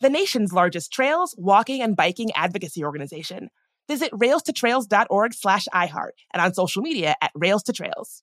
the nation's largest trails, walking, and biking advocacy organization. Visit railstotrails.org slash iHeart and on social media at Rails to Trails.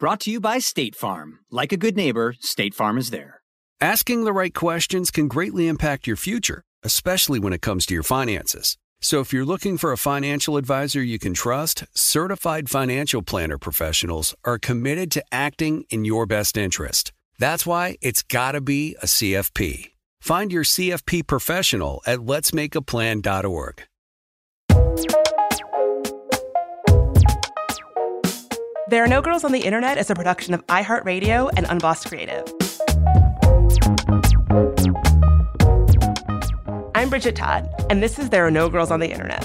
Brought to you by State Farm. Like a good neighbor, State Farm is there. Asking the right questions can greatly impact your future, especially when it comes to your finances. So if you're looking for a financial advisor you can trust, certified financial planner professionals are committed to acting in your best interest. That's why it's got to be a CFP. Find your CFP professional at letsmakeaplan.org. There Are No Girls on the Internet is a production of iHeartRadio and Unbossed Creative. I'm Bridget Todd, and this is There Are No Girls on the Internet.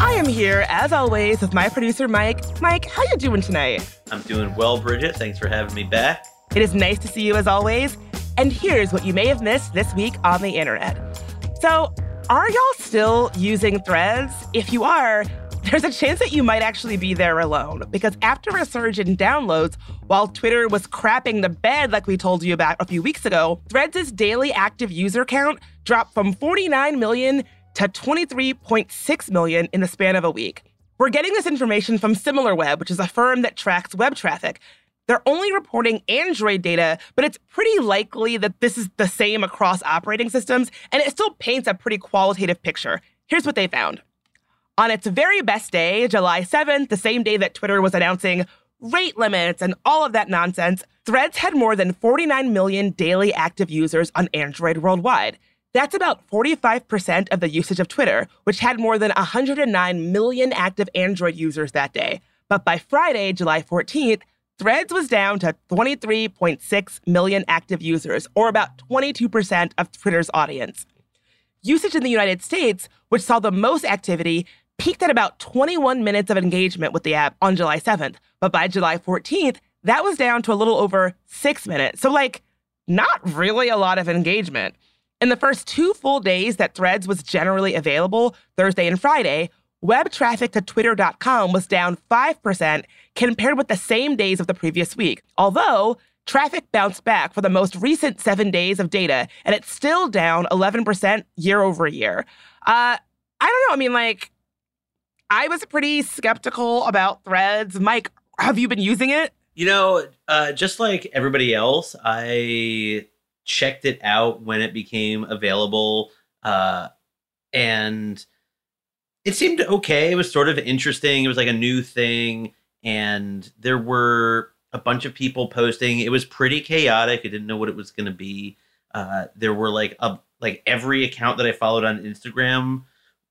I am here, as always, with my producer, Mike. Mike, how you doing tonight? I'm doing well, Bridget. Thanks for having me back. It is nice to see you, as always. And here's what you may have missed this week on the internet. So, are y'all still using threads? If you are, there's a chance that you might actually be there alone because after a surge in downloads, while Twitter was crapping the bed like we told you about a few weeks ago, Threads' daily active user count dropped from 49 million to 23.6 million in the span of a week. We're getting this information from SimilarWeb, which is a firm that tracks web traffic. They're only reporting Android data, but it's pretty likely that this is the same across operating systems, and it still paints a pretty qualitative picture. Here's what they found. On its very best day, July 7th, the same day that Twitter was announcing rate limits and all of that nonsense, Threads had more than 49 million daily active users on Android worldwide. That's about 45% of the usage of Twitter, which had more than 109 million active Android users that day. But by Friday, July 14th, Threads was down to 23.6 million active users, or about 22% of Twitter's audience. Usage in the United States, which saw the most activity, peaked at about 21 minutes of engagement with the app on July 7th. But by July 14th, that was down to a little over six minutes. So, like, not really a lot of engagement. In the first two full days that Threads was generally available, Thursday and Friday, web traffic to twitter.com was down 5% compared with the same days of the previous week. Although, traffic bounced back for the most recent seven days of data, and it's still down 11% year over year. Uh, I don't know. I mean, like, I was pretty skeptical about threads. Mike, have you been using it? You know, uh, just like everybody else, I checked it out when it became available. Uh, and it seemed okay. It was sort of interesting. It was like a new thing. And there were a bunch of people posting. It was pretty chaotic. I didn't know what it was going to be. Uh, there were like a, like every account that I followed on Instagram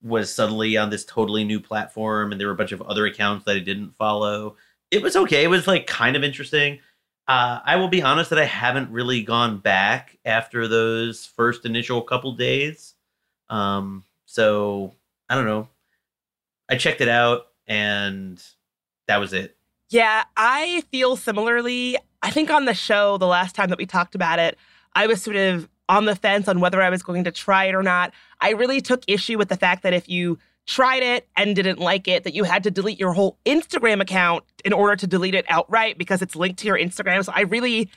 was suddenly on this totally new platform and there were a bunch of other accounts that I didn't follow. It was okay. It was like kind of interesting. Uh, I will be honest that I haven't really gone back after those first initial couple days. Um, so I don't know. I checked it out and that was it. Yeah, I feel similarly. I think on the show, the last time that we talked about it, I was sort of on the fence on whether I was going to try it or not. I really took issue with the fact that if you tried it and didn't like it, that you had to delete your whole Instagram account in order to delete it outright because it's linked to your Instagram. So I really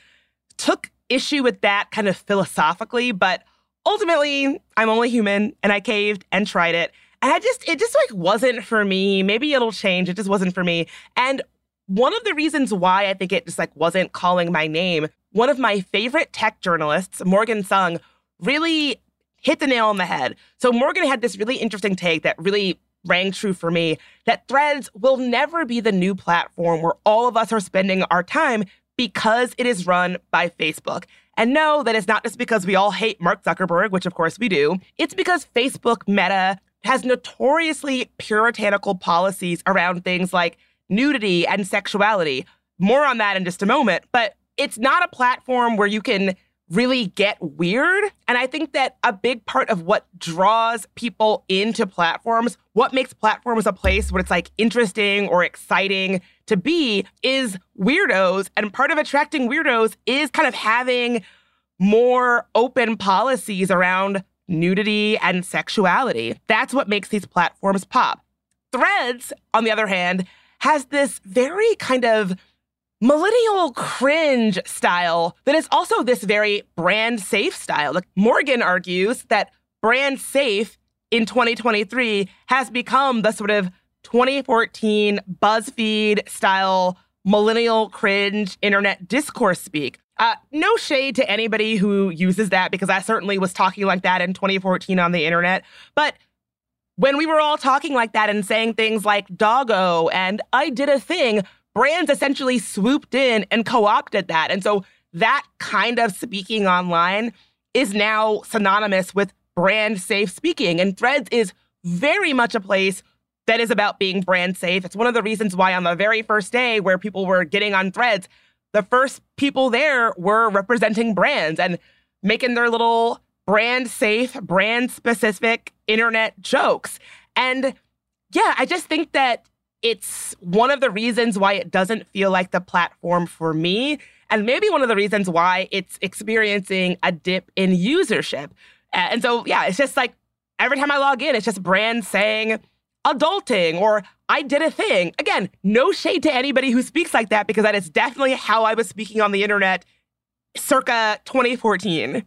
took issue with that kind of philosophically, but ultimately, I'm only human and I caved and tried it. And I just, it just like wasn't for me. Maybe it'll change. It just wasn't for me. And one of the reasons why I think it just like wasn't calling my name, one of my favorite tech journalists, Morgan Sung, really hit the nail on the head. So Morgan had this really interesting take that really rang true for me that threads will never be the new platform where all of us are spending our time because it is run by Facebook. And no, that is not just because we all hate Mark Zuckerberg, which of course we do. It's because Facebook Meta has notoriously puritanical policies around things like nudity and sexuality. More on that in just a moment. But it's not a platform where you can really get weird. And I think that a big part of what draws people into platforms, what makes platforms a place where it's like interesting or exciting to be, is weirdos. And part of attracting weirdos is kind of having more open policies around nudity and sexuality. That's what makes these platforms pop. Threads, on the other hand, has this very kind of millennial cringe style that is also this very brand safe style. Like Morgan argues that brand safe in 2023 has become the sort of 2014 BuzzFeed style millennial cringe internet discourse speak. Uh, no shade to anybody who uses that because I certainly was talking like that in 2014 on the internet. But when we were all talking like that and saying things like doggo and I did a thing, brands essentially swooped in and co opted that. And so that kind of speaking online is now synonymous with brand safe speaking. And Threads is very much a place that is about being brand safe. It's one of the reasons why on the very first day where people were getting on Threads, the first people there were representing brands and making their little brand safe, brand specific internet jokes. And yeah, I just think that it's one of the reasons why it doesn't feel like the platform for me. And maybe one of the reasons why it's experiencing a dip in usership. And so, yeah, it's just like every time I log in, it's just brands saying adulting or I did a thing. Again, no shade to anybody who speaks like that because that is definitely how I was speaking on the internet circa 2014.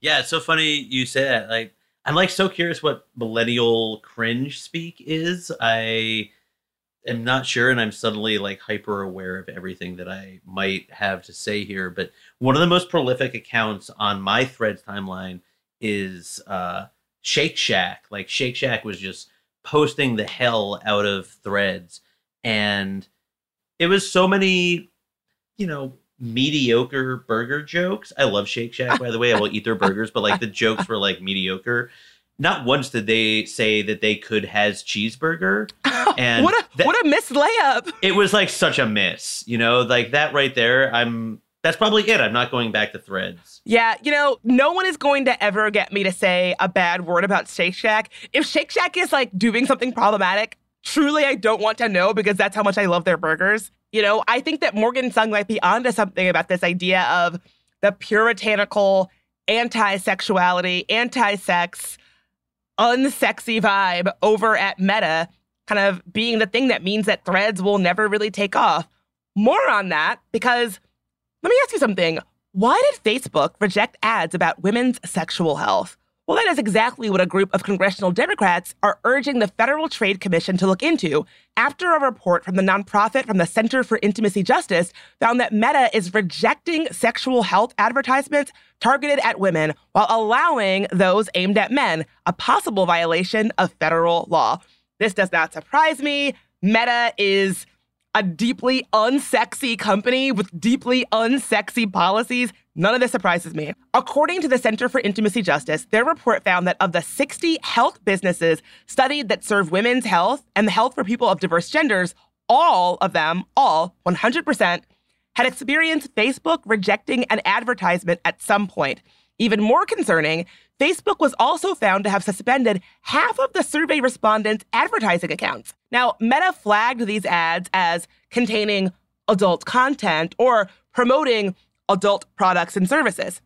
Yeah, it's so funny you say that. Like, I'm like so curious what millennial cringe speak is. I am not sure, and I'm suddenly like hyper aware of everything that I might have to say here. But one of the most prolific accounts on my Threads timeline is uh, Shake Shack. Like Shake Shack was just posting the hell out of Threads, and it was so many, you know, mediocre burger jokes. I love Shake Shack, by the way. I will eat their burgers, but like the jokes were like mediocre not once did they say that they could has cheeseburger. And what a what a missed layup. It was like such a miss, you know, like that right there. I'm that's probably it. I'm not going back to threads. Yeah, you know, no one is going to ever get me to say a bad word about Shake Shack. If Shake Shack is like doing something problematic, truly I don't want to know because that's how much I love their burgers. You know, I think that Morgan Sung might be onto something about this idea of the puritanical anti-sexuality, anti-sex, unsexy vibe over at Meta kind of being the thing that means that threads will never really take off. More on that, because let me ask you something. Why did Facebook reject ads about women's sexual health? Well, that is exactly what a group of congressional Democrats are urging the Federal Trade Commission to look into after a report from the nonprofit from the Center for Intimacy Justice found that Meta is rejecting sexual health advertisements targeted at women while allowing those aimed at men, a possible violation of federal law. This does not surprise me. Meta is a deeply unsexy company with deeply unsexy policies. None of this surprises me. According to the Center for Intimacy Justice, their report found that of the 60 health businesses studied that serve women's health and the health for people of diverse genders, all of them, all 100%, had experienced Facebook rejecting an advertisement at some point. Even more concerning, Facebook was also found to have suspended half of the survey respondents' advertising accounts. Now, Meta flagged these ads as containing adult content or promoting adult products and services.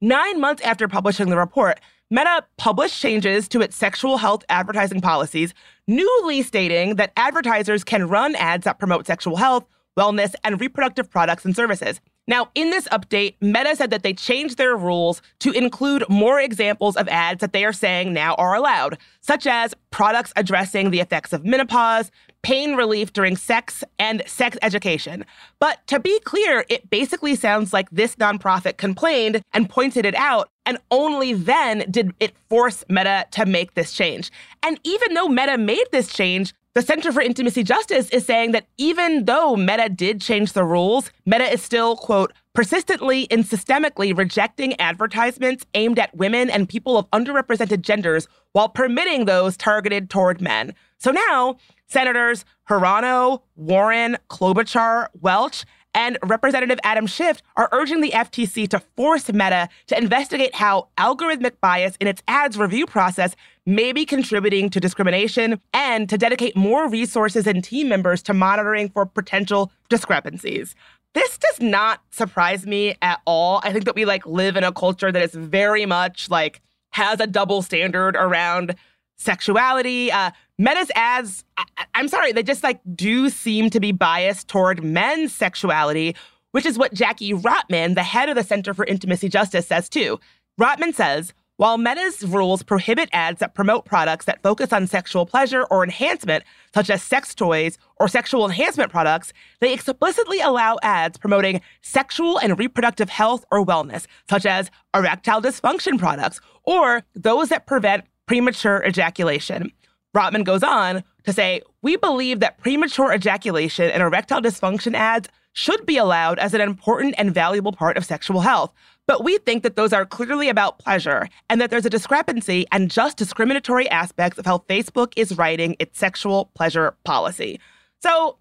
Nine months after publishing the report, Meta published changes to its sexual health advertising policies, newly stating that advertisers can run ads that promote sexual health, wellness, and reproductive products and services. Now, in this update, Meta said that they changed their rules to include more examples of ads that they are saying now are allowed, such as products addressing the effects of menopause, pain relief during sex, and sex education. But to be clear, it basically sounds like this nonprofit complained and pointed it out And only then did it force Meta to make this change. And even though Meta made this change, the Center for Intimacy Justice is saying that even though Meta did change the rules, Meta is still, quote, persistently and systemically rejecting advertisements aimed at women and people of underrepresented genders while permitting those targeted toward men. So now, Senators Hirono, Warren, Klobuchar, Welch, and Representative Adam Schiff are urging the FTC to force Meta to investigate how algorithmic bias in its ads review process may be contributing to discrimination and to dedicate more resources and team members to monitoring for potential discrepancies. This does not surprise me at all. I think that we like live in a culture that is very much like has a double standard around sexuality. Uh, Meta's ads, I- I'm sorry, they just like do seem to be biased toward men's sexuality, which is what Jackie Rotman, the head of the Center for Intimacy Justice, says too. Rotman says, while Meta's rules prohibit ads that promote products that focus on sexual pleasure or enhancement, such as sex toys or sexual enhancement products, they explicitly allow ads promoting sexual and reproductive health or wellness, such as erectile dysfunction products or those that prevent premature ejaculation. Rotman goes on to say, We believe that premature ejaculation and erectile dysfunction ads should be allowed as an important and valuable part of sexual health. But we think that those are clearly about pleasure and that there's a discrepancy and just discriminatory aspects of how Facebook is writing its sexual pleasure policy. So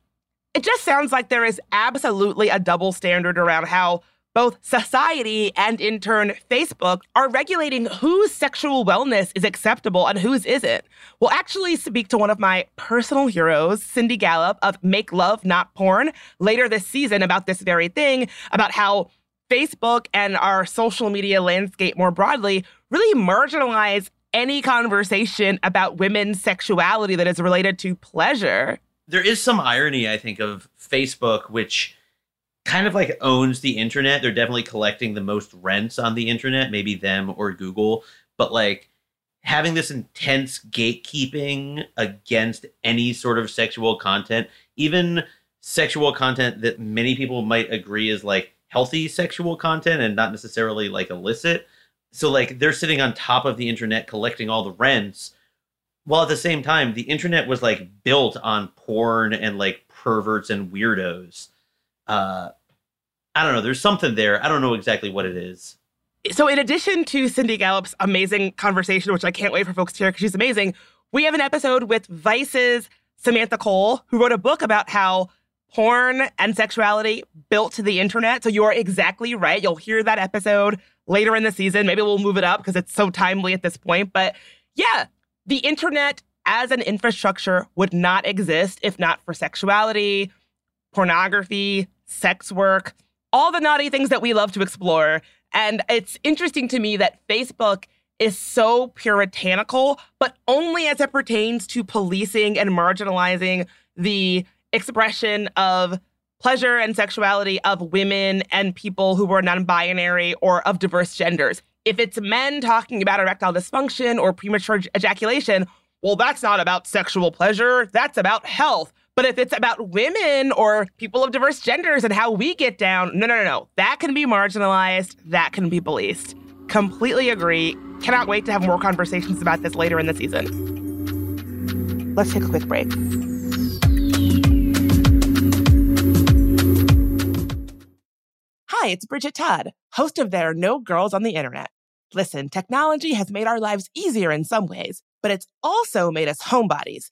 it just sounds like there is absolutely a double standard around how both society and in turn Facebook are regulating whose sexual wellness is acceptable and whose isn't. We'll actually speak to one of my personal heroes, Cindy Gallop of Make Love Not Porn, later this season about this very thing, about how Facebook and our social media landscape more broadly really marginalize any conversation about women's sexuality that is related to pleasure. There is some irony, I think, of Facebook, which kind of like owns the internet. They're definitely collecting the most rents on the internet, maybe them or Google, but like having this intense gatekeeping against any sort of sexual content, even sexual content that many people might agree is like healthy sexual content and not necessarily like illicit. So like they're sitting on top of the internet collecting all the rents while at the same time the internet was like built on porn and like perverts and weirdos. Uh I don't know, there's something there. I don't know exactly what it is. So, in addition to Cindy Gallop's amazing conversation, which I can't wait for folks to hear because she's amazing, we have an episode with Vice's Samantha Cole, who wrote a book about how porn and sexuality built the internet. So, you're exactly right. You'll hear that episode later in the season. Maybe we'll move it up because it's so timely at this point. But yeah, the internet as an infrastructure would not exist if not for sexuality, pornography, sex work, all the naughty things that we love to explore. And it's interesting to me that Facebook is so puritanical, but only as it pertains to policing and marginalizing the expression of pleasure and sexuality of women and people who were non binary or of diverse genders. If it's men talking about erectile dysfunction or premature ejaculation, well, that's not about sexual pleasure, that's about health. But if it's about women or people of diverse genders and how we get down, no, no, no, no. That can be marginalized, that can be policed. Completely agree. Cannot wait to have more conversations about this later in the season. Let's take a quick break. Hi, it's Bridget Todd, host of There Are No Girls on the Internet. Listen, technology has made our lives easier in some ways, but it's also made us homebodies,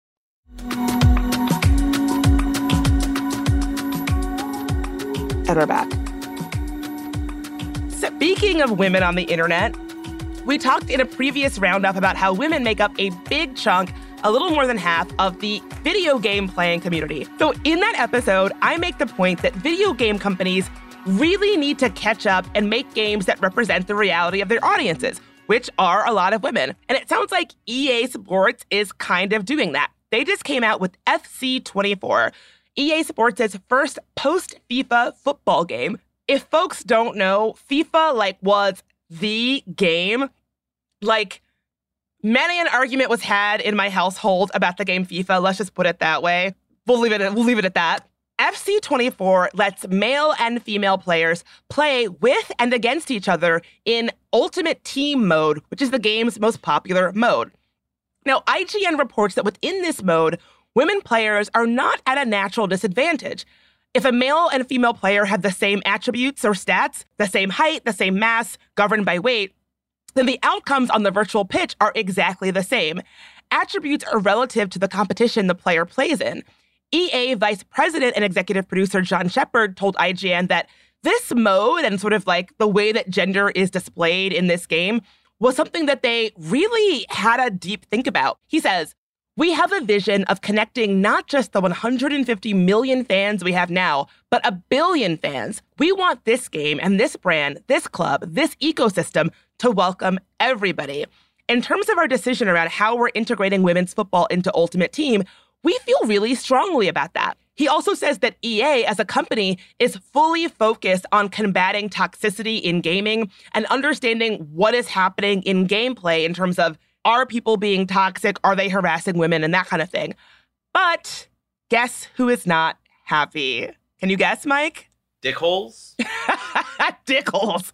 Back. Speaking of women on the internet, we talked in a previous roundup about how women make up a big chunk, a little more than half, of the video game playing community. So, in that episode, I make the point that video game companies really need to catch up and make games that represent the reality of their audiences, which are a lot of women. And it sounds like EA Sports is kind of doing that. They just came out with FC24, EA Sports' first post FIFA football game. If folks don't know, FIFA like was the game. Like many an argument was had in my household about the game FIFA. Let's just put it that way. We'll leave it. We'll leave it at that. FC24 lets male and female players play with and against each other in Ultimate Team mode, which is the game's most popular mode. Now, IGN reports that within this mode, women players are not at a natural disadvantage. If a male and female player have the same attributes or stats, the same height, the same mass, governed by weight, then the outcomes on the virtual pitch are exactly the same. Attributes are relative to the competition the player plays in. EA Vice President and Executive Producer John Shepard told IGN that this mode and sort of like the way that gender is displayed in this game was something that they really had a deep think about. He says, we have a vision of connecting not just the 150 million fans we have now, but a billion fans. We want this game and this brand, this club, this ecosystem to welcome everybody. In terms of our decision around how we're integrating women's football into Ultimate Team, we feel really strongly about that. He also says that EA as a company is fully focused on combating toxicity in gaming and understanding what is happening in gameplay in terms of are people being toxic? Are they harassing women and that kind of thing? But guess who is not happy? Can you guess, Mike? Dickholes? Dickholes.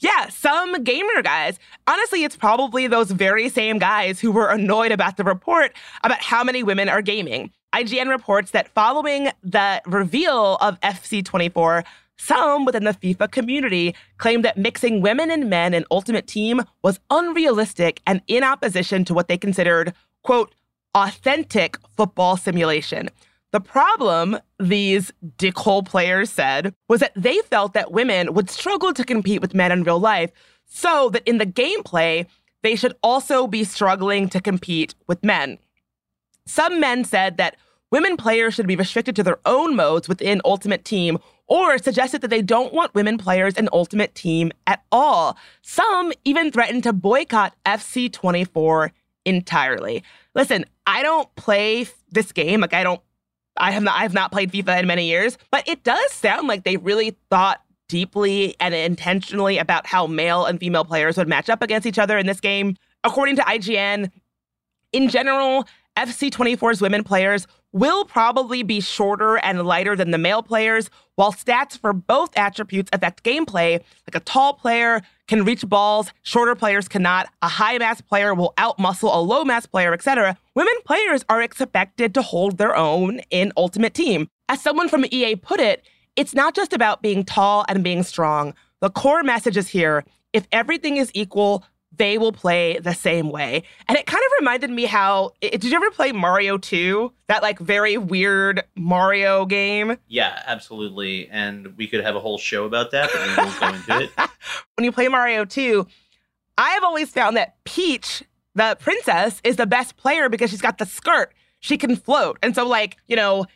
Yeah, some gamer guys. Honestly, it's probably those very same guys who were annoyed about the report about how many women are gaming. IGN reports that following the reveal of FC24, some within the FIFA community claimed that mixing women and men in Ultimate Team was unrealistic and in opposition to what they considered, quote, authentic football simulation. The problem, these dickhole players said, was that they felt that women would struggle to compete with men in real life, so that in the gameplay, they should also be struggling to compete with men. Some men said that women players should be restricted to their own modes within Ultimate Team or suggested that they don't want women players in Ultimate Team at all. Some even threatened to boycott FC 24 entirely. Listen, I don't play this game. Like, I don't, I have not, I have not played FIFA in many years, but it does sound like they really thought deeply and intentionally about how male and female players would match up against each other in this game. According to IGN, in general, FC24's women players will probably be shorter and lighter than the male players, while stats for both attributes affect gameplay. Like a tall player can reach balls, shorter players cannot. A high mass player will outmuscle a low mass player, etc. Women players are expected to hold their own in Ultimate Team. As someone from EA put it, it's not just about being tall and being strong. The core message is here if everything is equal, they will play the same way. And it kind of reminded me how did you ever play Mario 2? That like very weird Mario game? Yeah, absolutely. And we could have a whole show about that, but we won't go into it. when you play Mario 2, I have always found that Peach, the princess, is the best player because she's got the skirt. She can float. And so, like, you know,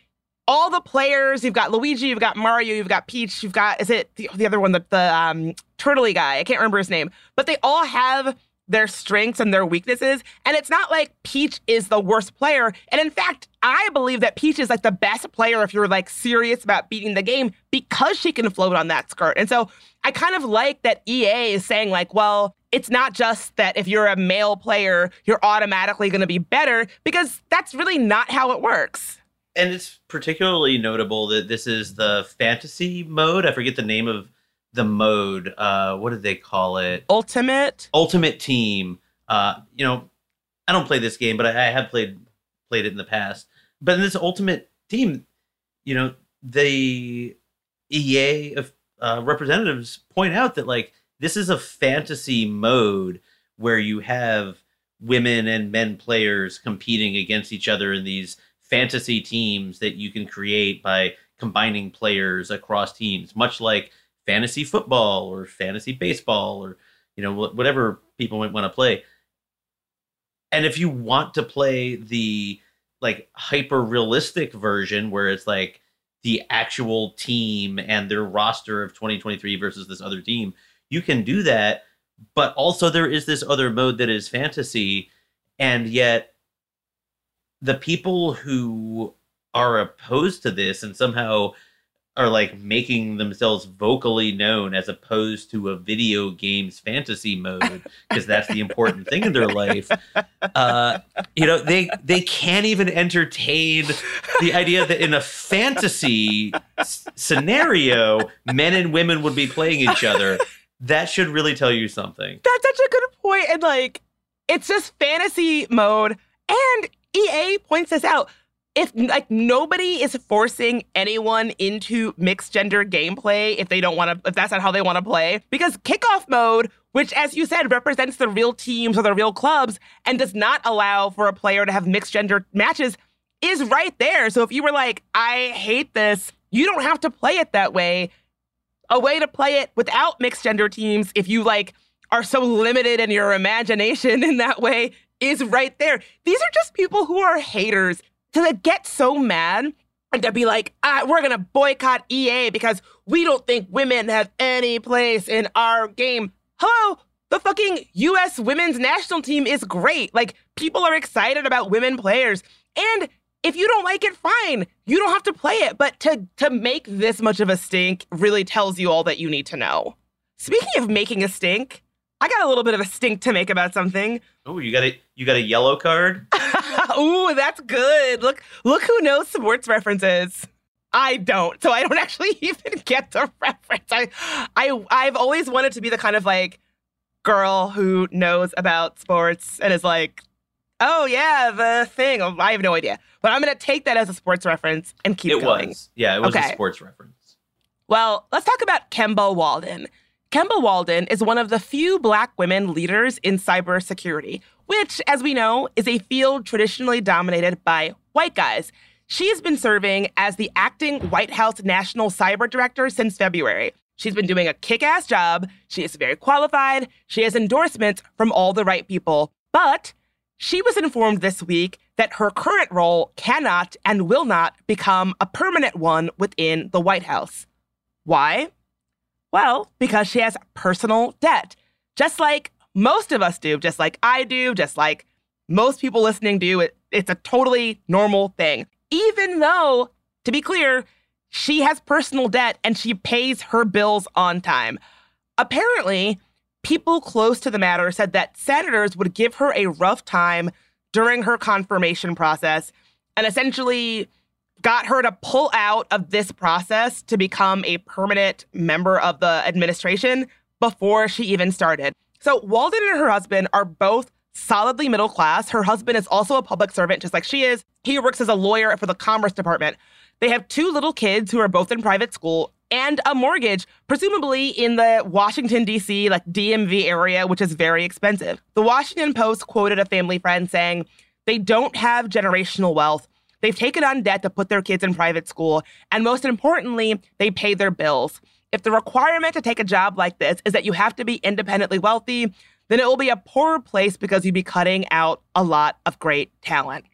all the players, you've got Luigi, you've got Mario, you've got Peach, you've got, is it the, the other one, the, the um, turtley guy? I can't remember his name, but they all have their strengths and their weaknesses. And it's not like Peach is the worst player. And in fact, I believe that Peach is like the best player if you're like serious about beating the game because she can float on that skirt. And so I kind of like that EA is saying, like, well, it's not just that if you're a male player, you're automatically going to be better, because that's really not how it works. And it's particularly notable that this is the fantasy mode. I forget the name of the mode. Uh, what did they call it? Ultimate. Ultimate Team. Uh, you know, I don't play this game, but I, I have played played it in the past. But in this Ultimate Team, you know, the EA of uh, representatives point out that like this is a fantasy mode where you have women and men players competing against each other in these fantasy teams that you can create by combining players across teams, much like fantasy football or fantasy baseball or you know whatever people might want to play. And if you want to play the like hyper realistic version where it's like the actual team and their roster of 2023 versus this other team, you can do that. But also, there is this other mode that is fantasy, and yet the people who are opposed to this and somehow are like making themselves vocally known as opposed to a video games fantasy mode because that's the important thing in their life uh, you know they they can't even entertain the idea that in a fantasy s- scenario men and women would be playing each other that should really tell you something That's such a good. And like, it's just fantasy mode. And EA points this out. If like nobody is forcing anyone into mixed gender gameplay if they don't want to, if that's not how they want to play, because kickoff mode, which as you said represents the real teams or the real clubs and does not allow for a player to have mixed gender matches, is right there. So if you were like, I hate this, you don't have to play it that way a way to play it without mixed gender teams if you like are so limited in your imagination in that way is right there. These are just people who are haters to get so mad and to be like, ah, we're gonna boycott EA because we don't think women have any place in our game. Hello, the fucking US women's national team is great. Like people are excited about women players. And if you don't like it, fine. You don't have to play it. But to to make this much of a stink really tells you all that you need to know. Speaking of making a stink, I got a little bit of a stink to make about something. oh you got a you got a yellow card Ooh, that's good. Look, look who knows sports references. I don't, so I don't actually even get the reference. I, I, I've always wanted to be the kind of like girl who knows about sports and is like, oh yeah, the thing. Oh, I have no idea, but I'm gonna take that as a sports reference and keep it going. was yeah it was Okay. a sports reference Well, let's talk about Kemba Walden. Kemba Walden is one of the few Black women leaders in cybersecurity, which, as we know, is a field traditionally dominated by white guys. She has been serving as the acting White House National Cyber Director since February. She's been doing a kick ass job. She is very qualified. She has endorsements from all the right people. But she was informed this week that her current role cannot and will not become a permanent one within the White House. Why? Well, because she has personal debt, just like most of us do, just like I do, just like most people listening do. It, it's a totally normal thing. Even though, to be clear, she has personal debt and she pays her bills on time. Apparently, people close to the matter said that senators would give her a rough time during her confirmation process and essentially got her to pull out of this process to become a permanent member of the administration before she even started. So Walden and her husband are both solidly middle class. Her husband is also a public servant, just like she is. He works as a lawyer for the Commerce Department. They have two little kids who are both in private school and a mortgage, presumably in the Washington, D.C., like DMV area, which is very expensive. The Washington Post quoted a family friend saying, they don't have generational wealth. They've taken on debt to put their kids in private school. And most importantly, they pay their bills. If the requirement to take a job like this is that you have to be independently wealthy, then it will be a poorer place because you'd be cutting out a lot of great talent.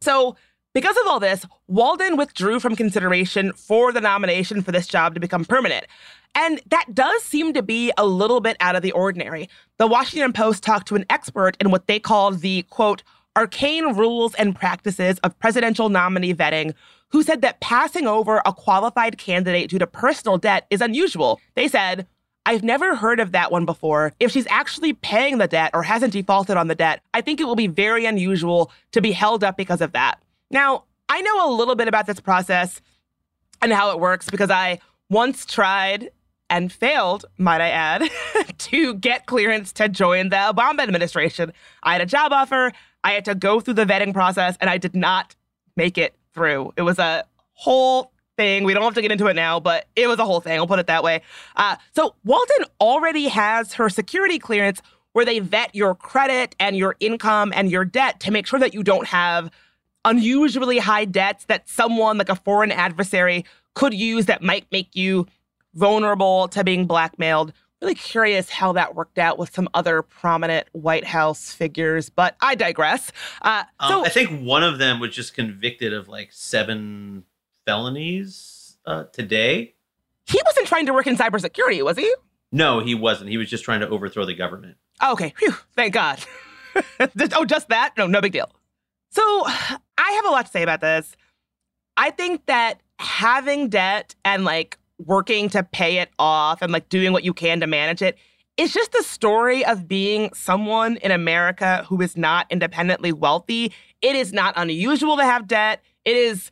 So, because of all this, Walden withdrew from consideration for the nomination for this job to become permanent. And that does seem to be a little bit out of the ordinary. The Washington Post talked to an expert in what they call the quote, arcane rules and practices of presidential nominee vetting, who said that passing over a qualified candidate due to personal debt is unusual. They said, I've never heard of that one before. If she's actually paying the debt or hasn't defaulted on the debt, I think it will be very unusual to be held up because of that. Now, I know a little bit about this process and how it works because I once tried and failed, might I add, to get clearance to join the Obama administration. I had a job offer, I had to go through the vetting process, and I did not make it through. It was a whole thing. We don't have to get into it now, but it was a whole thing. I'll put it that way. Uh, so Walden already has her security clearance where they vet your credit and your income and your debt to make sure that you don't have unusually high debts that someone like a foreign adversary could use that might make you vulnerable to being blackmailed. Really curious how that worked out with some other prominent White House figures, but I digress. Uh, um, so I think one of them was just convicted of like seven felonies uh, today. He wasn't trying to work in cybersecurity, was he? No, he wasn't. He was just trying to overthrow the government. Okay, Phew, thank God. oh, just that? No, no big deal. So I have a lot to say about this. I think that having debt and like working to pay it off and like doing what you can to manage it. it is just the story of being someone in America who is not independently wealthy. It is not unusual to have debt. It is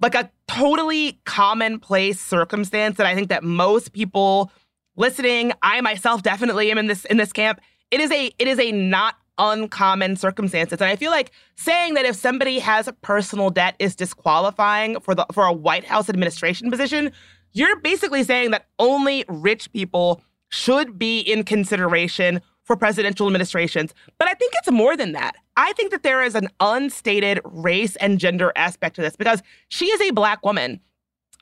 like a totally commonplace circumstance that I think that most people listening, I myself definitely am in this in this camp. It is a it is a not uncommon circumstances. And I feel like saying that if somebody has personal debt is disqualifying for the for a White House administration position you're basically saying that only rich people should be in consideration for presidential administrations. But I think it's more than that. I think that there is an unstated race and gender aspect to this because she is a black woman.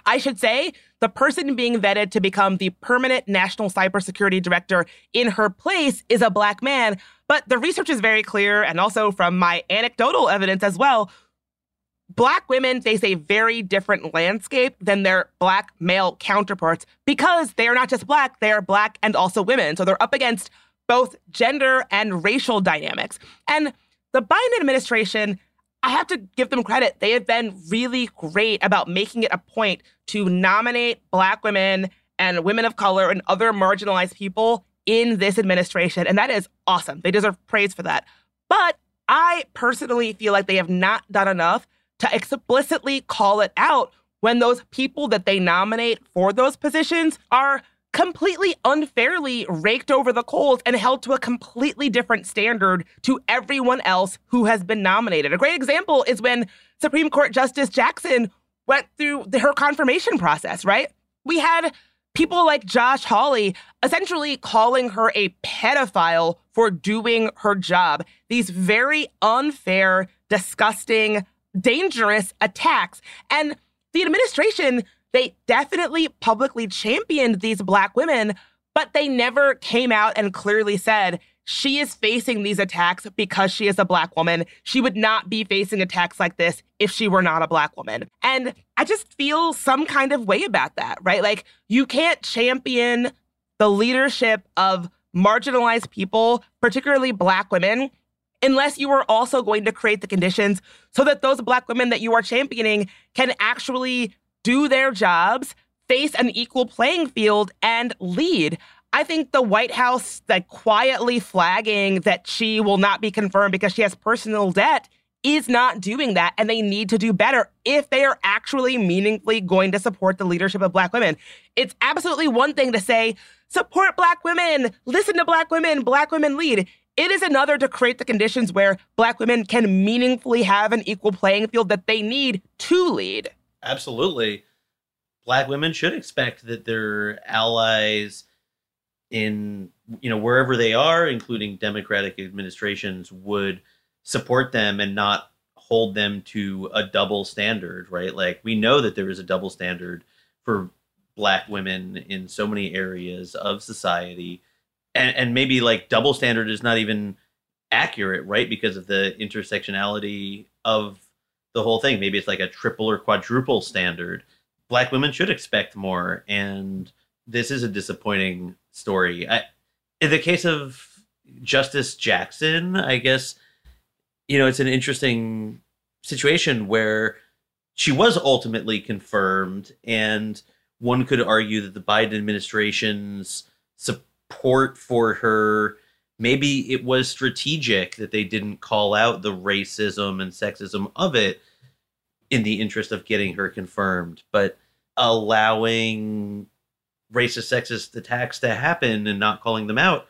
I should say the person being vetted to become the permanent national cybersecurity director in her place is a black man. But the research is very clear, and also from my anecdotal evidence as well, Black women face a very different landscape than their Black male counterparts because they are not just Black, they are Black and also women. So they're up against both gender and racial dynamics. And the Biden administration, I have to give them credit. They have been really great about making it a point to nominate Black women and women of color and other marginalized people in this administration. And that is awesome. They deserve praise for that. But I personally feel like they have not done enough to explicitly call it out when those people that they nominate for those positions are completely unfairly raked over the coals and held to a completely different standard to everyone else who has been nominated. A great example is when Supreme Court Justice Jackson went through the, her confirmation process, right? We had people like Josh Hawley essentially calling her a pedophile for doing her job. These very unfair, disgusting, dangerous attacks. And the administration, they definitely publicly championed these black women, but they never came out and clearly said, she is facing these attacks because she is a black woman. She would not be facing attacks like this if she were not a black woman. And I just feel some kind of way about that, right? Like, you can't champion the leadership of marginalized people, particularly black women, unless you are also going to create the conditions so that those black women that you are championing can actually do their jobs, face an equal playing field, and lead. I think the White House, like quietly flagging that she will not be confirmed because she has personal debt, is not doing that. And they need to do better if they are actually meaningfully going to support the leadership of Black women. It's absolutely one thing to say, support Black women, listen to Black women, Black women lead. It is another to create the conditions where Black women can meaningfully have an equal playing field that they need to lead. Absolutely. Black women should expect that their allies in you know wherever they are including democratic administrations would support them and not hold them to a double standard right like we know that there is a double standard for black women in so many areas of society and and maybe like double standard is not even accurate, right? Because of the intersectionality of the whole thing. Maybe it's like a triple or quadruple standard. Black women should expect more, and this is a disappointing story. I, in the case of Justice Jackson, I guess you know it's an interesting situation where she was ultimately confirmed, and one could argue that the Biden administration's support for her. Maybe it was strategic that they didn't call out the racism and sexism of it in the interest of getting her confirmed, but allowing racist, sexist attacks to happen and not calling them out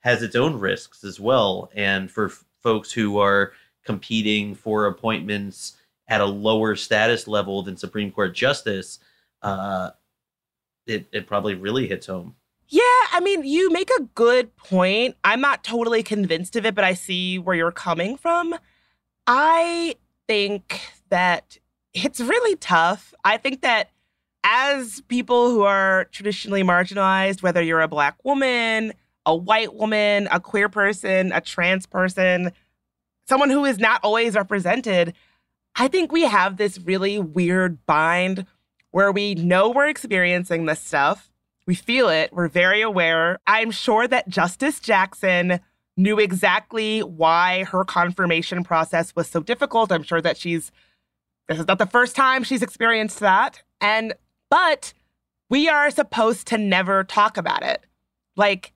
has its own risks as well. And for f- folks who are competing for appointments at a lower status level than Supreme Court justice, uh, it, it probably really hits home. I mean, you make a good point. I'm not totally convinced of it, but I see where you're coming from. I think that it's really tough. I think that as people who are traditionally marginalized, whether you're a black woman, a white woman, a queer person, a trans person, someone who is not always represented, I think we have this really weird bind where we know we're experiencing this stuff. We feel it. We're very aware. I'm sure that Justice Jackson knew exactly why her confirmation process was so difficult. I'm sure that she's, this is not the first time she's experienced that. And, but we are supposed to never talk about it. Like,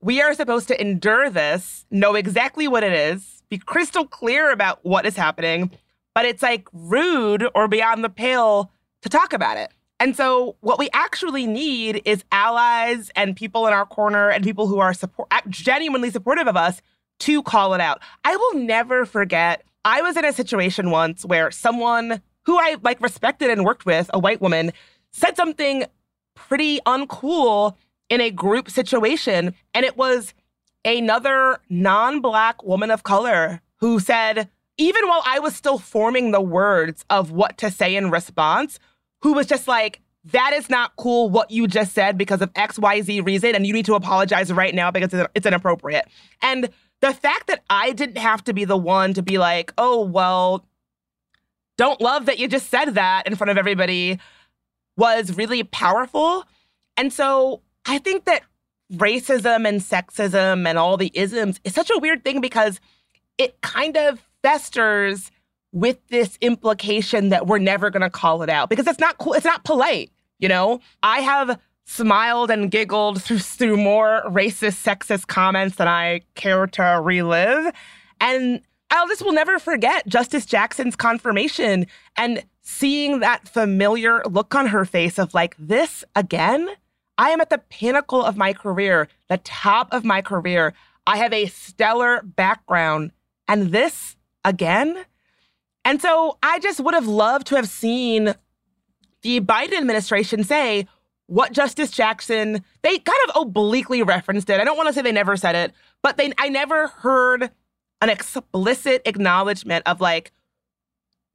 we are supposed to endure this, know exactly what it is, be crystal clear about what is happening, but it's like rude or beyond the pale to talk about it. And so, what we actually need is allies and people in our corner and people who are support, uh, genuinely supportive of us to call it out. I will never forget. I was in a situation once where someone who I like respected and worked with, a white woman, said something pretty uncool in a group situation, and it was another non-black woman of color who said, even while I was still forming the words of what to say in response, who was just like, that is not cool what you just said because of XYZ reason, and you need to apologize right now because it's inappropriate. And the fact that I didn't have to be the one to be like, oh, well, don't love that you just said that in front of everybody was really powerful. And so I think that racism and sexism and all the isms is such a weird thing because it kind of festers with this implication that we're never going to call it out because it's not cool. It's not polite. You know, I have smiled and giggled through, through more racist, sexist comments than I care to relive. And I'll just will never forget Justice Jackson's confirmation and seeing that familiar look on her face of like, this again? I am at the pinnacle of my career, the top of my career. I have a stellar background. And this again? And so I just would have loved to have seen the Biden administration say what Justice Jackson, they kind of obliquely referenced it. I don't want to say they never said it, but they I never heard an explicit acknowledgement of like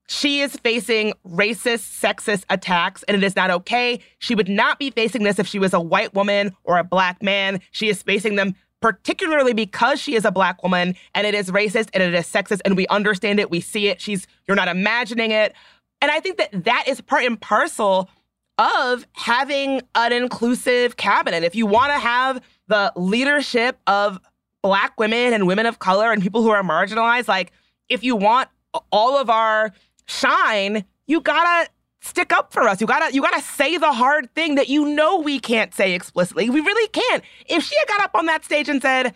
she is facing racist, sexist attacks, and it is not okay. She would not be facing this if she was a white woman or a black man. She is facing them particularly because she is a black woman and it is racist and it is sexist and we understand it, we see it. She's you're not imagining it. And I think that that is part and parcel of having an inclusive cabinet. If you want to have the leadership of black women and women of color and people who are marginalized, like if you want all of our shine, you gotta stick up for us. You gotta you gotta say the hard thing that you know we can't say explicitly. We really can't. If she had got up on that stage and said,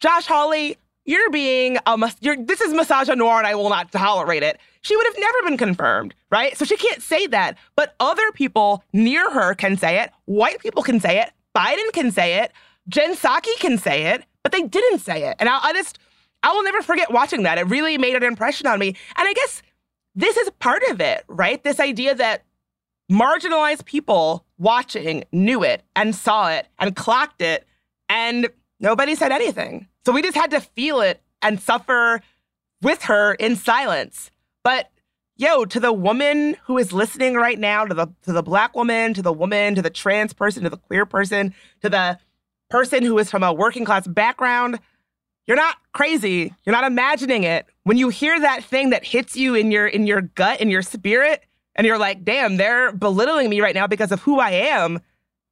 "Josh Hawley, you're being a you're, this is misogynoir and I will not tolerate it," she would have never been confirmed, right? So she can't say that. But other people near her can say it. White people can say it. Biden can say it. Jen Psaki can say it. But they didn't say it, and I, I just I will never forget watching that. It really made an impression on me. And I guess this is part of it, right? This idea that marginalized people watching knew it and saw it and clocked it, and nobody said anything. So we just had to feel it and suffer with her in silence. But yo, to the woman who is listening right now, to the to the black woman, to the woman, to the trans person, to the queer person, to the person who is from a working class background, you're not crazy. You're not imagining it. When you hear that thing that hits you in your in your gut, in your spirit, and you're like, "Damn, they're belittling me right now because of who I am."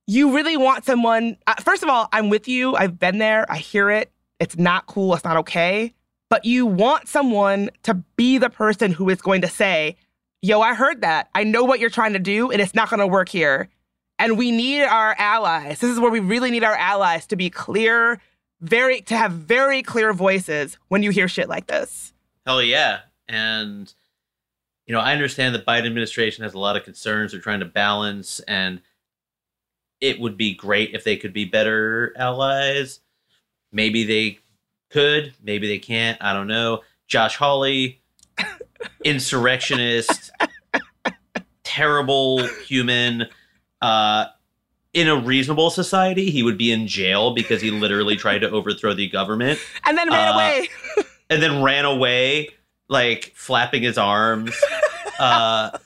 You really want someone uh, First of all, I'm with you. I've been there. I hear it. It's not cool. It's not okay. But you want someone to be the person who is going to say, "Yo, I heard that. I know what you're trying to do and it's not going to work here." And we need our allies. This is where we really need our allies to be clear, very to have very clear voices when you hear shit like this. Hell yeah. And you know, I understand the Biden administration has a lot of concerns they're trying to balance and it would be great if they could be better allies. Maybe they could, maybe they can't. I don't know. Josh Hawley, insurrectionist, terrible human. Uh, in a reasonable society, he would be in jail because he literally tried to overthrow the government and then ran uh, away. and then ran away, like flapping his arms. Uh,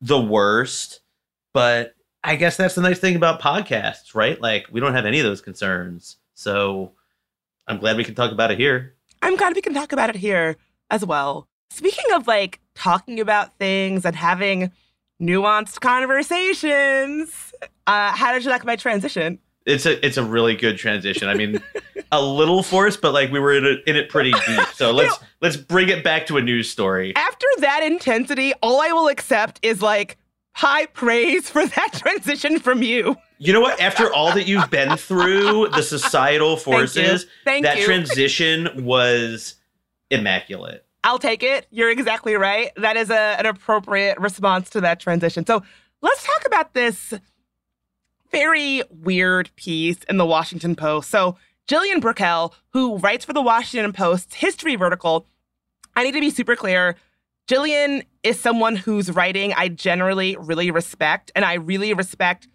the worst. But I guess that's the nice thing about podcasts, right? Like we don't have any of those concerns. So I'm glad we can talk about it here. I'm glad we can talk about it here as well. Speaking of like talking about things and having nuanced conversations, uh, how did you like my transition? It's a it's a really good transition. I mean, a little forced, but like we were in it, in it pretty deep. So let's you know, let's bring it back to a news story. After that intensity, all I will accept is like high praise for that transition from you. You know what? After all that you've been through, the societal forces, Thank Thank that you. transition was immaculate. I'll take it. You're exactly right. That is a, an appropriate response to that transition. So let's talk about this very weird piece in the Washington Post. So Gillian Brockell, who writes for the Washington Post's history vertical, I need to be super clear. Gillian is someone whose writing I generally really respect, and I really respect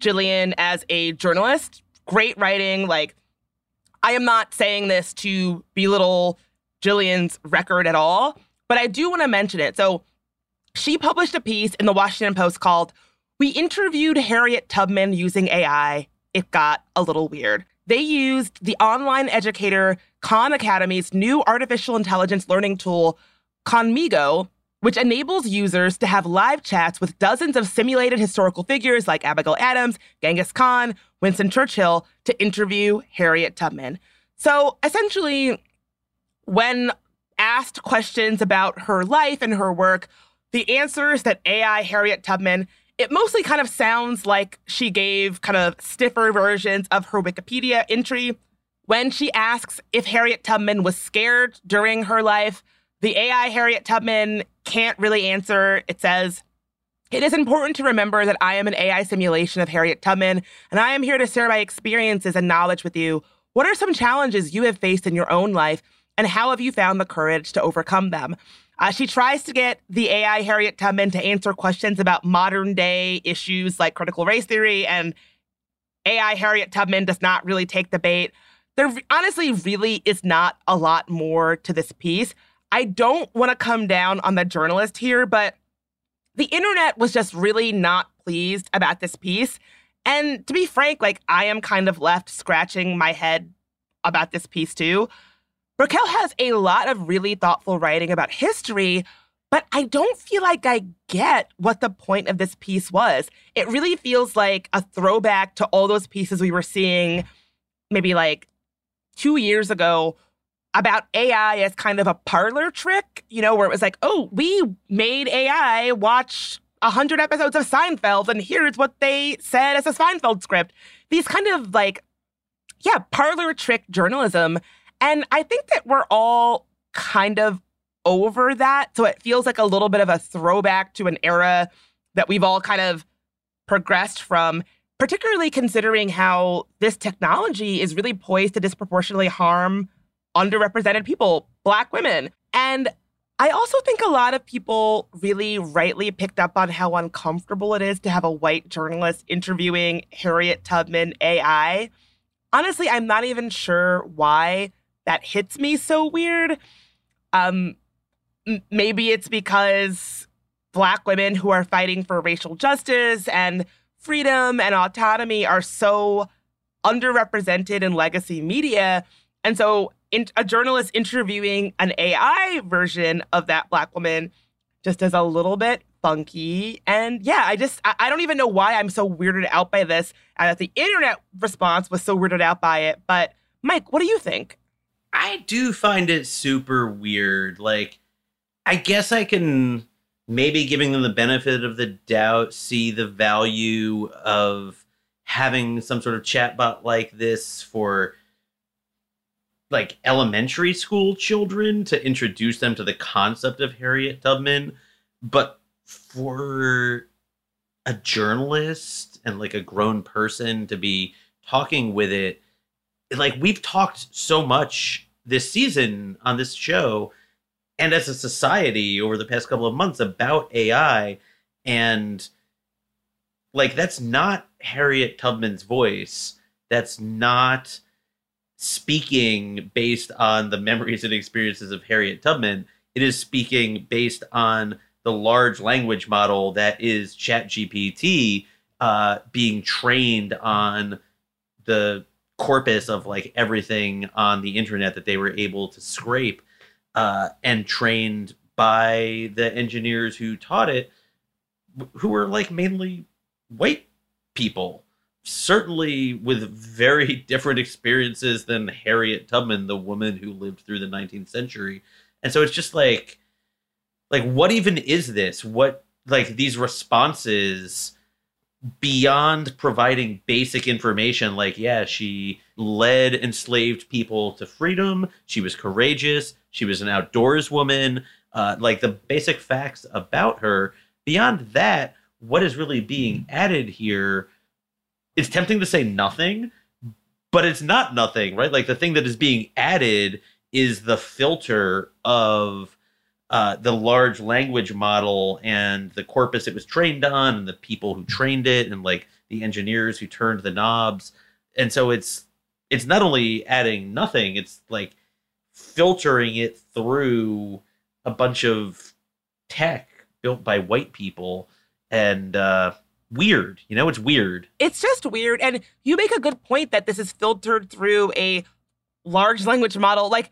Gillian as a journalist. Great writing. Like, I am not saying this to belittle Gillian's record at all, but I do want to mention it. So, she published a piece in the Washington Post called We Interviewed Harriet Tubman Using AI. It got a little weird. They used the online educator Khan Academy's new artificial intelligence learning tool, Khanmigo, which enables users to have live chats with dozens of simulated historical figures like Abigail Adams, Genghis Khan, Winston Churchill to interview Harriet Tubman. So essentially, when asked questions about her life and her work, the answers that AI Harriet Tubman, it mostly kind of sounds like she gave kind of stiffer versions of her Wikipedia entry. When she asks if Harriet Tubman was scared during her life, the AI Harriet Tubman can't really answer. It says, it is important to remember that I am an AI simulation of Harriet Tubman, and I am here to share my experiences and knowledge with you. What are some challenges you have faced in your own life, and how have you found the courage to overcome them? Uh, she tries to get the AI Harriet Tubman to answer questions about modern day issues like critical race theory, and AI Harriet Tubman does not really take the bait. There honestly really is not a lot more to this piece. I don't want to come down on the journalist here, but the internet was just really not pleased about this piece. And to be frank, like I am kind of left scratching my head about this piece too. Brockell has a lot of really thoughtful writing about history, but I don't feel like I get what the point of this piece was. It really feels like a throwback to all those pieces we were seeing maybe like two years ago about AI as kind of a parlor trick, you know, where it was like, oh, we made AI watch 100 episodes of Seinfeld, and here's what they said as a Seinfeld script. These kind of like, yeah, parlor trick journalism. And I think that we're all kind of over that. So it feels like a little bit of a throwback to an era that we've all kind of progressed from, particularly considering how this technology is really poised to disproportionately harm underrepresented people, Black women. And I also think a lot of people really rightly picked up on how uncomfortable it is to have a white journalist interviewing Harriet Tubman AI. Honestly, I'm not even sure why that hits me so weird. Um, m- maybe it's because Black women who are fighting for racial justice and freedom and autonomy are so underrepresented in legacy media. And so in, a journalist interviewing an AI version of that black woman just is a little bit funky. And yeah, I just I, I, don't even know why I'm so weirded out by this, and that the internet response was so weirded out by it. But Mike, what do you think? I do find it super weird. Like, I guess I can maybe giving them the benefit of the doubt, see the value of having some sort of chatbot like this for like elementary school children to introduce them to the concept of Harriet Tubman, but for a journalist and like a grown person to be talking with it like we've talked so much this season on this show and as a society over the past couple of months about AI and like that's not Harriet Tubman's voice. That's not speaking based on the memories and experiences of Harriet Tubman. It is speaking based on the large language model that is ChatGPT uh, being trained on the corpus of like everything on the internet that they were able to scrape uh, and trained by the engineers who taught it, who were like mainly white people, certainly with very different experiences than Harriet Tubman, the woman who lived through the 19th century. And so it's just like, like what even is this? What like these responses beyond providing basic information like yeah she led enslaved people to freedom. She was courageous. She was an outdoors woman. Uh, like the basic facts about her. Beyond that what is really being added here it's tempting to say nothing but it's not nothing right? Like the thing that is being added is the filter of uh, the large language model and the corpus it was trained on and the people who trained it and like the engineers who turned the knobs. And so it's it's not only adding nothing it's like filtering it through a bunch of tech built by white people and uh weird you know it's weird. It's just weird and you make a good point that this is filtered through a large language model. Like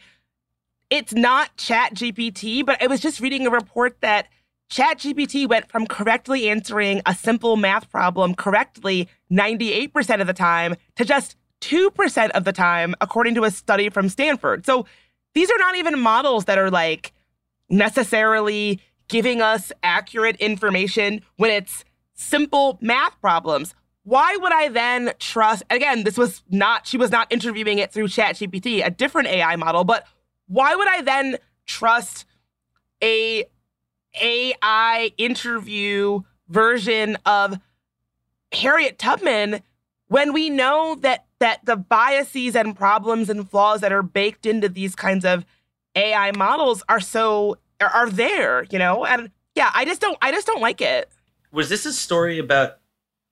it's not Chat GPT, but I was just reading a report that Chat GPT went from correctly answering a simple math problem correctly 98% of the time to just 2% of the time, according to a study from Stanford. So these are not even models that are like necessarily giving us accurate information when it's simple math problems. Why would I then trust? Again, this was not, she was not interviewing it through ChatGPT, a different AI model, but why would I then trust a AI interview version of Harriet Tubman when we know that that the biases and problems and flaws that are baked into these kinds of AI models are so are, are there, you know? And yeah, I just don't I just don't like it. Was this a story about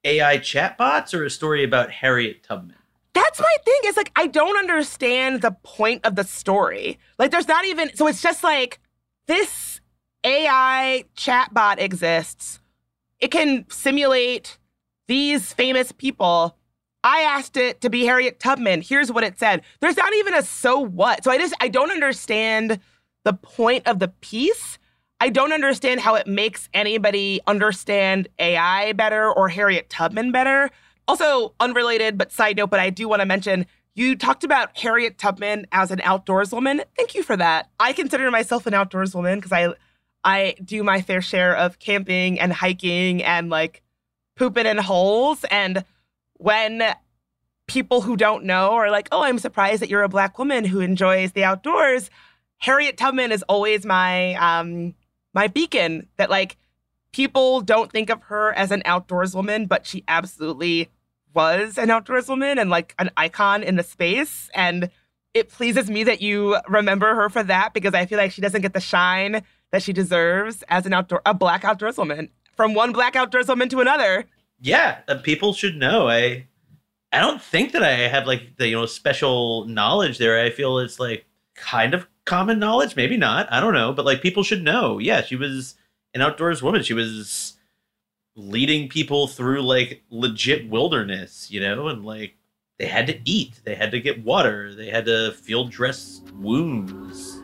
AI chatbots or a story about Harriet Tubman? That's my thing. Is like I don't understand the point of the story. Like there's not even so it's just like this AI chatbot exists. It can simulate these famous people. I asked it to be Harriet Tubman. Here's what it said. There's not even a so what. So I just I don't understand the point of the piece. I don't understand how it makes anybody understand AI better or Harriet Tubman better. Also, unrelated, but side note, but I do want to mention you talked about Harriet Tubman as an outdoors woman. Thank you for that. I consider myself an outdoors woman because I I do my fair share of camping and hiking and like pooping in holes. And when people who don't know are like, oh, I'm surprised that you're a black woman who enjoys the outdoors, Harriet Tubman is always my um my beacon that like people don't think of her as an outdoors woman, but she absolutely was an outdoors woman and like an icon in the space. And it pleases me that you remember her for that because I feel like she doesn't get the shine that she deserves as an outdoor a black outdoors woman from one black outdoors woman to another. Yeah, people should know. I I don't think that I have like the you know special knowledge there. I feel it's like kind of common knowledge, maybe not. I don't know, but like people should know. Yeah, she was an outdoors woman. She was leading people through like legit wilderness, you know, and like they had to eat, they had to get water, they had to field dress wounds.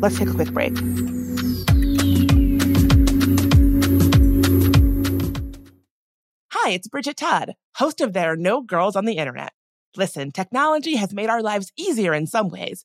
Let's take a quick break. Hi, it's Bridget Todd, host of There Are No Girls on the Internet. Listen, technology has made our lives easier in some ways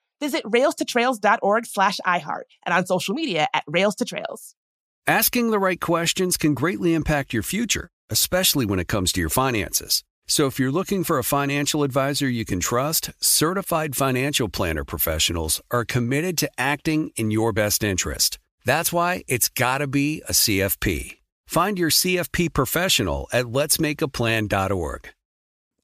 Visit railstotrails.org slash iHeart and on social media at Rails to Trails. Asking the right questions can greatly impact your future, especially when it comes to your finances. So if you're looking for a financial advisor you can trust, certified financial planner professionals are committed to acting in your best interest. That's why it's got to be a CFP. Find your CFP professional at letsmakeaplan.org.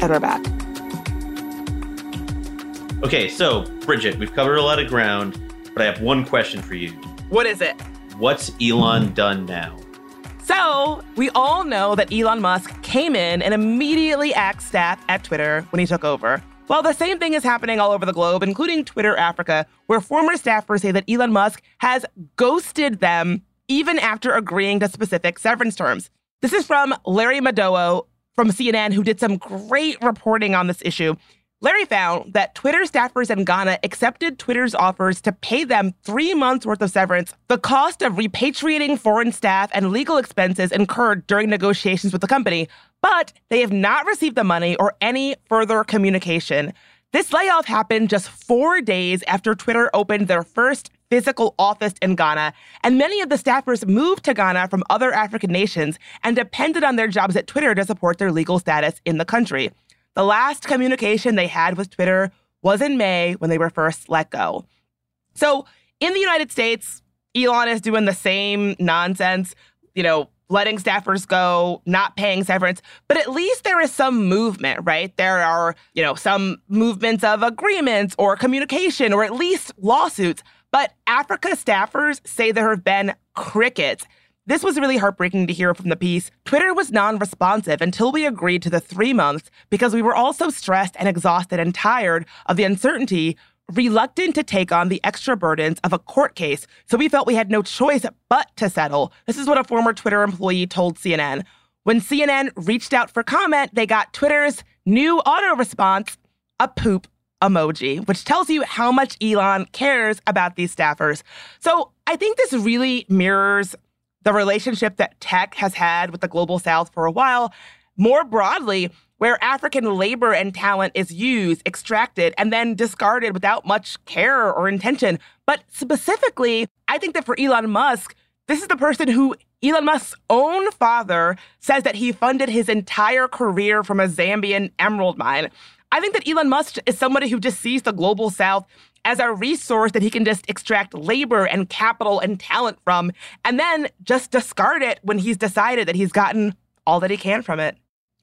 And we're back. Okay, so Bridget, we've covered a lot of ground, but I have one question for you. What is it? What's Elon done now? So, we all know that Elon Musk came in and immediately axed staff at Twitter when he took over. Well, the same thing is happening all over the globe, including Twitter Africa, where former staffers say that Elon Musk has ghosted them even after agreeing to specific severance terms. This is from Larry Madowo from CNN, who did some great reporting on this issue. Larry found that Twitter staffers in Ghana accepted Twitter's offers to pay them three months worth of severance, the cost of repatriating foreign staff, and legal expenses incurred during negotiations with the company. But they have not received the money or any further communication. This layoff happened just four days after Twitter opened their first physical office in Ghana, and many of the staffers moved to Ghana from other African nations and depended on their jobs at Twitter to support their legal status in the country. The last communication they had with Twitter was in May when they were first let go. So in the United States, Elon is doing the same nonsense, you know, letting staffers go, not paying severance, but at least there is some movement, right? There are, you know, some movements of agreements or communication or at least lawsuits. But Africa staffers say there have been crickets. This was really heartbreaking to hear from the piece. Twitter was non responsive until we agreed to the three months because we were all so stressed and exhausted and tired of the uncertainty, reluctant to take on the extra burdens of a court case. So we felt we had no choice but to settle. This is what a former Twitter employee told CNN. When CNN reached out for comment, they got Twitter's new auto response, a poop emoji, which tells you how much Elon cares about these staffers. So I think this really mirrors the relationship that tech has had with the global south for a while. More broadly, where African labor and talent is used, extracted, and then discarded without much care or intention. But specifically, I think that for Elon Musk, this is the person who Elon Musk's own father says that he funded his entire career from a Zambian emerald mine. I think that Elon Musk is somebody who just sees the global south as a resource that he can just extract labor and capital and talent from, and then just discard it when he's decided that he's gotten all that he can from it.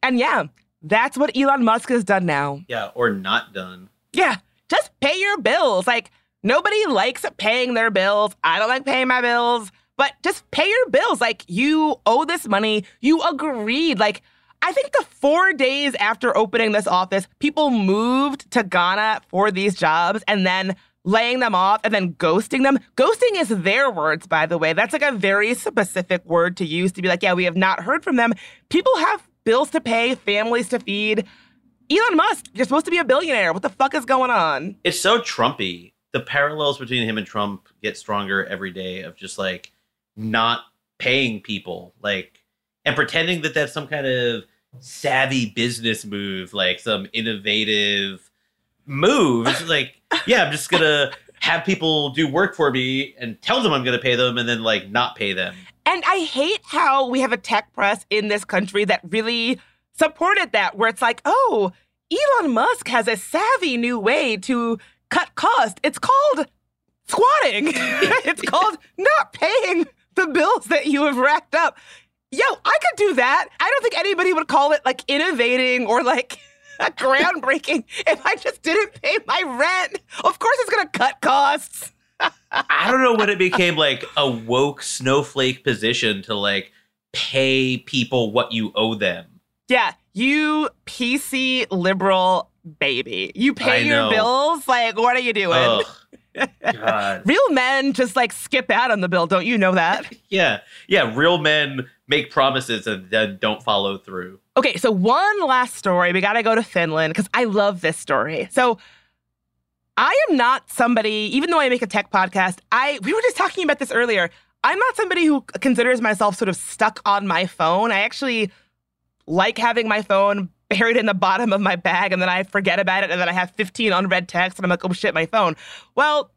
And yeah, that's what Elon Musk has done now. Yeah, or not done. Yeah, just pay your bills. Like, nobody likes paying their bills. I don't like paying my bills, but just pay your bills. Like, you owe this money. You agreed. Like, I think the four days after opening this office, people moved to Ghana for these jobs and then laying them off and then ghosting them. Ghosting is their words, by the way. That's like a very specific word to use to be like, yeah, we have not heard from them. People have bills to pay, families to feed. Elon Musk, you're supposed to be a billionaire. What the fuck is going on? It's so Trumpy. The parallels between him and Trump get stronger every day of just like not paying people, like, and pretending that that's some kind of savvy business move, like some innovative move. It's like, yeah, I'm just gonna have people do work for me and tell them I'm gonna pay them and then like not pay them. And I hate how we have a tech press in this country that really supported that, where it's like, oh, Elon Musk has a savvy new way to cut cost. It's called squatting. it's called not paying the bills that you have racked up. Yo, I could do that. I don't think anybody would call it like innovating or like groundbreaking if I just didn't pay my rent. Of course, it's going to cut costs. I don't know when it became like a woke snowflake position to like pay people what you owe them. Yeah, you PC liberal baby. You pay your bills. Like, what are you doing? God. real men just like skip out on the bill. Don't you know that? yeah. Yeah. Real men make promises and then don't follow through. Okay. So, one last story. We got to go to Finland because I love this story. So, I am not somebody, even though I make a tech podcast, I we were just talking about this earlier. I'm not somebody who considers myself sort of stuck on my phone. I actually like having my phone buried in the bottom of my bag and then I forget about it and then I have 15 unread texts and I'm like, oh shit, my phone. Well,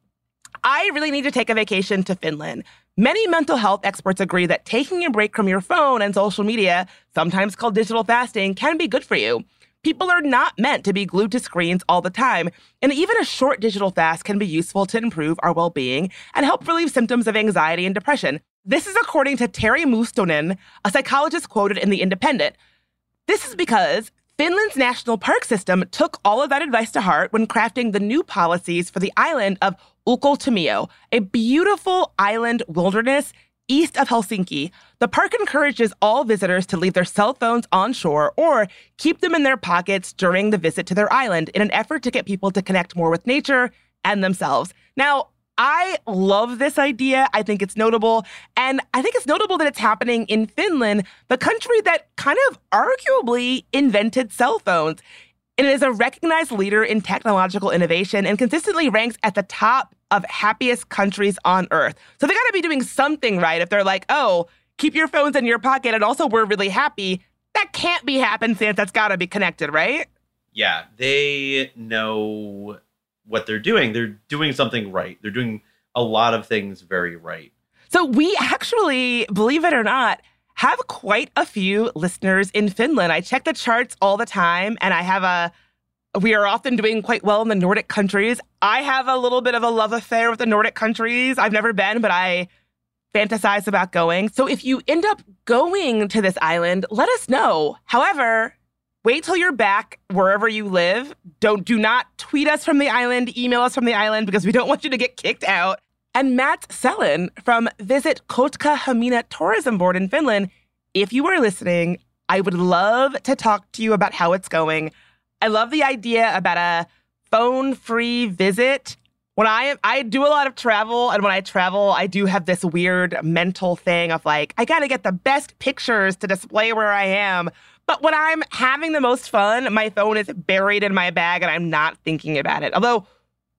I really need to take a vacation to Finland. Many mental health experts agree that taking a break from your phone and social media, sometimes called digital fasting, can be good for you. People are not meant to be glued to screens all the time, and even a short digital fast can be useful to improve our well being and help relieve symptoms of anxiety and depression. This is according to Terry Mustonen, a psychologist quoted in The Independent. This is because Finland's national park system took all of that advice to heart when crafting the new policies for the island of Ulko-Tammio, a beautiful island wilderness east of Helsinki. The park encourages all visitors to leave their cell phones on shore or keep them in their pockets during the visit to their island in an effort to get people to connect more with nature and themselves. Now, I love this idea. I think it's notable. And I think it's notable that it's happening in Finland, the country that kind of arguably invented cell phones. And It is a recognized leader in technological innovation and consistently ranks at the top of happiest countries on earth. So they got to be doing something right if they're like, oh, keep your phones in your pocket and also we're really happy. That can't be happenstance. That's got to be connected, right? Yeah, they know what they're doing. They're doing something right. They're doing a lot of things very right. So we actually, believe it or not, have quite a few listeners in Finland. I check the charts all the time and I have a we are often doing quite well in the Nordic countries. I have a little bit of a love affair with the Nordic countries. I've never been, but I fantasize about going. So if you end up going to this island, let us know. However, Wait till you're back wherever you live. Don't do not tweet us from the island, email us from the island because we don't want you to get kicked out. And Matt Sellen from Visit Kotka-Hamina Tourism Board in Finland. If you are listening, I would love to talk to you about how it's going. I love the idea about a phone-free visit. When I I do a lot of travel, and when I travel, I do have this weird mental thing of like, I got to get the best pictures to display where I am. But when I'm having the most fun, my phone is buried in my bag and I'm not thinking about it. Although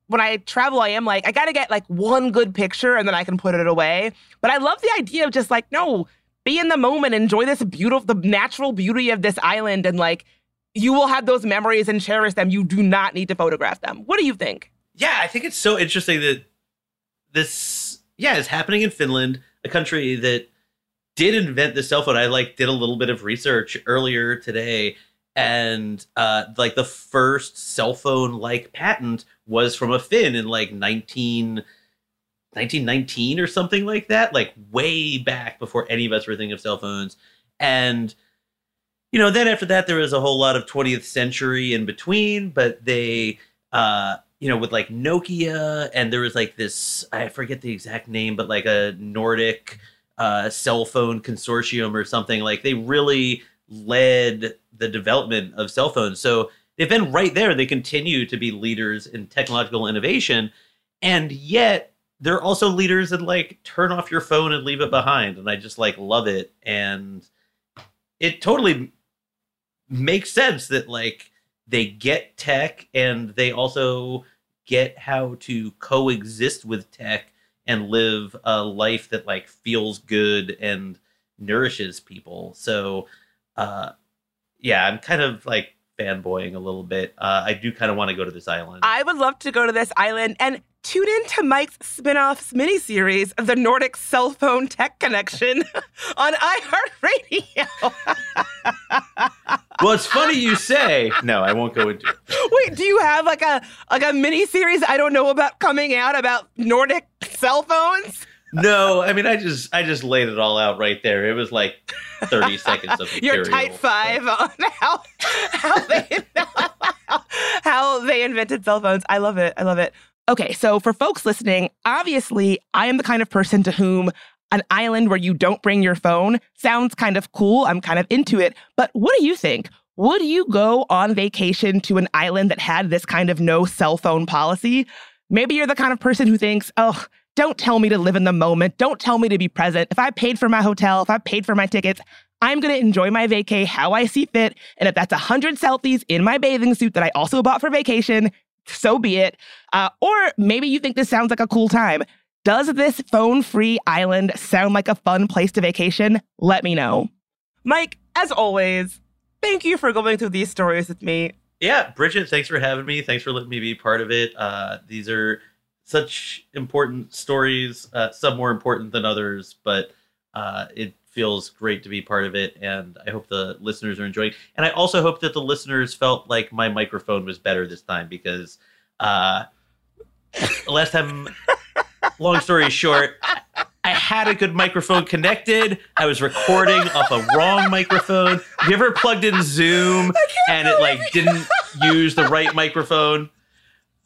when I travel, I am like, I got to get like one good picture and then I can put it away. But I love the idea of just like, no, be in the moment, enjoy this beautiful, the natural beauty of this island, and like, you will have those memories and cherish them. You do not need to photograph them. What do you think? Yeah, I think it's so interesting that this, yeah, is happening in Finland, a country that did invent the cell phone. I like did a little bit of research earlier today, and uh, like the first cell phone like patent was from a Finn in like 19, 1919 or something like that, like way back before any of us were thinking of cell phones. And you know, then after that, there was a whole lot of 20th century in between, but they, uh, you know, with like Nokia, and there was like this, I forget the exact name, but like a Nordic uh, cell phone consortium or something. Like they really led the development of cell phones. So they've been right there. They continue to be leaders in technological innovation. And yet they're also leaders in like turn off your phone and leave it behind. And I just like love it. And it totally makes sense that like they get tech and they also get how to coexist with tech and live a life that like feels good and nourishes people. So, uh, yeah, I'm kind of like fanboying a little bit. Uh, I do kind of want to go to this island. I would love to go to this island and tune in to Mike's spin-offs miniseries of the Nordic cell phone tech connection on iHeartRadio. well, it's funny you say. No, I won't go into it. Wait, do you have like a like a mini series I don't know about coming out about Nordic cell phones? No, I mean I just I just laid it all out right there. It was like 30 seconds of Your material. type five on how how they how they invented cell phones. I love it. I love it. Okay, so for folks listening, obviously I am the kind of person to whom an island where you don't bring your phone sounds kind of cool. I'm kind of into it. But what do you think? Would you go on vacation to an island that had this kind of no cell phone policy? Maybe you're the kind of person who thinks, oh, don't tell me to live in the moment. Don't tell me to be present. If I paid for my hotel, if I paid for my tickets, I'm going to enjoy my vacay how I see fit. And if that's 100 selfies in my bathing suit that I also bought for vacation, so be it. Uh, or maybe you think this sounds like a cool time. Does this phone free island sound like a fun place to vacation? Let me know. Mike, as always, thank you for going through these stories with me. Yeah, Bridget, thanks for having me. Thanks for letting me be part of it. Uh, these are such important stories, uh, some more important than others, but uh, it feels great to be part of it. And I hope the listeners are enjoying. And I also hope that the listeners felt like my microphone was better this time because uh, last time, long story short, I had a good microphone connected. I was recording off a wrong microphone. You ever plugged in Zoom and it like didn't use the right microphone?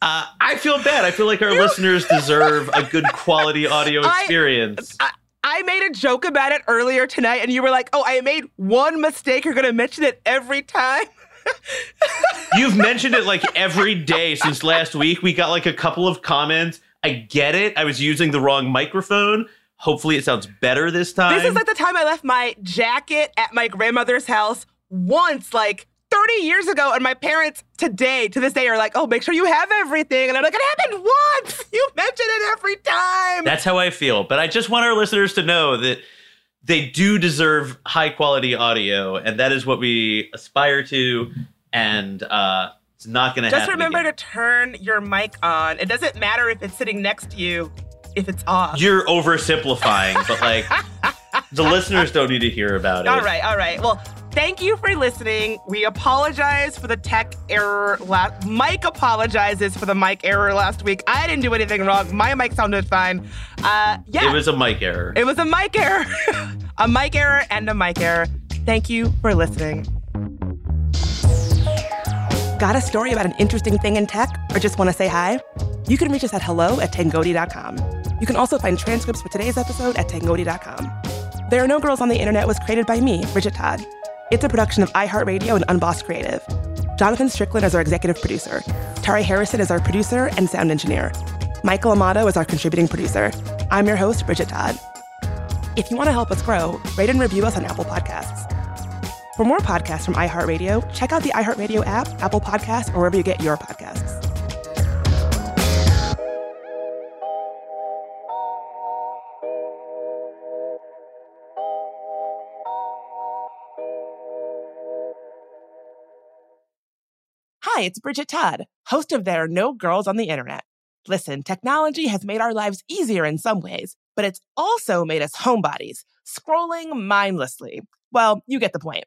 Uh, I feel bad. I feel like our listeners deserve a good quality audio I- experience. I, I made a joke about it earlier tonight, and you were like, oh, I made one mistake. You're going to mention it every time. You've mentioned it like every day since last week. We got like a couple of comments. I get it. I was using the wrong microphone. Hopefully, it sounds better this time. This is like the time I left my jacket at my grandmother's house once, like 30 years ago, and my parents today, to this day, are like, oh, make sure you have everything. And I'm like, it happened once. You mention it every time. That's how I feel. But I just want our listeners to know that they do deserve high quality audio, and that is what we aspire to. And uh, it's not going to happen. Just remember again. to turn your mic on. It doesn't matter if it's sitting next to you, if it's off. You're oversimplifying, but like the listeners don't need to hear about it. All right, all right. Well, thank you for listening. We apologize for the tech error last Mike apologizes for the mic error last week. I didn't do anything wrong. My mic sounded fine. Uh yeah. It was a mic error. It was a mic error. a mic error and a mic error. Thank you for listening. Got a story about an interesting thing in tech or just want to say hi? You can reach us at hello at tangoti.com. You can also find transcripts for today's episode at tangoti.com. There Are No Girls on the Internet was created by me, Bridget Todd. It's a production of iHeartRadio and Unbossed Creative. Jonathan Strickland is our executive producer. Tari Harrison is our producer and sound engineer. Michael Amato is our contributing producer. I'm your host, Bridget Todd. If you want to help us grow, rate and review us on Apple Podcasts. For more podcasts from iHeartRadio, check out the iHeartRadio app, Apple Podcasts, or wherever you get your podcasts. Hi, it's Bridget Todd, host of There Are No Girls on the Internet. Listen, technology has made our lives easier in some ways, but it's also made us homebodies, scrolling mindlessly. Well, you get the point.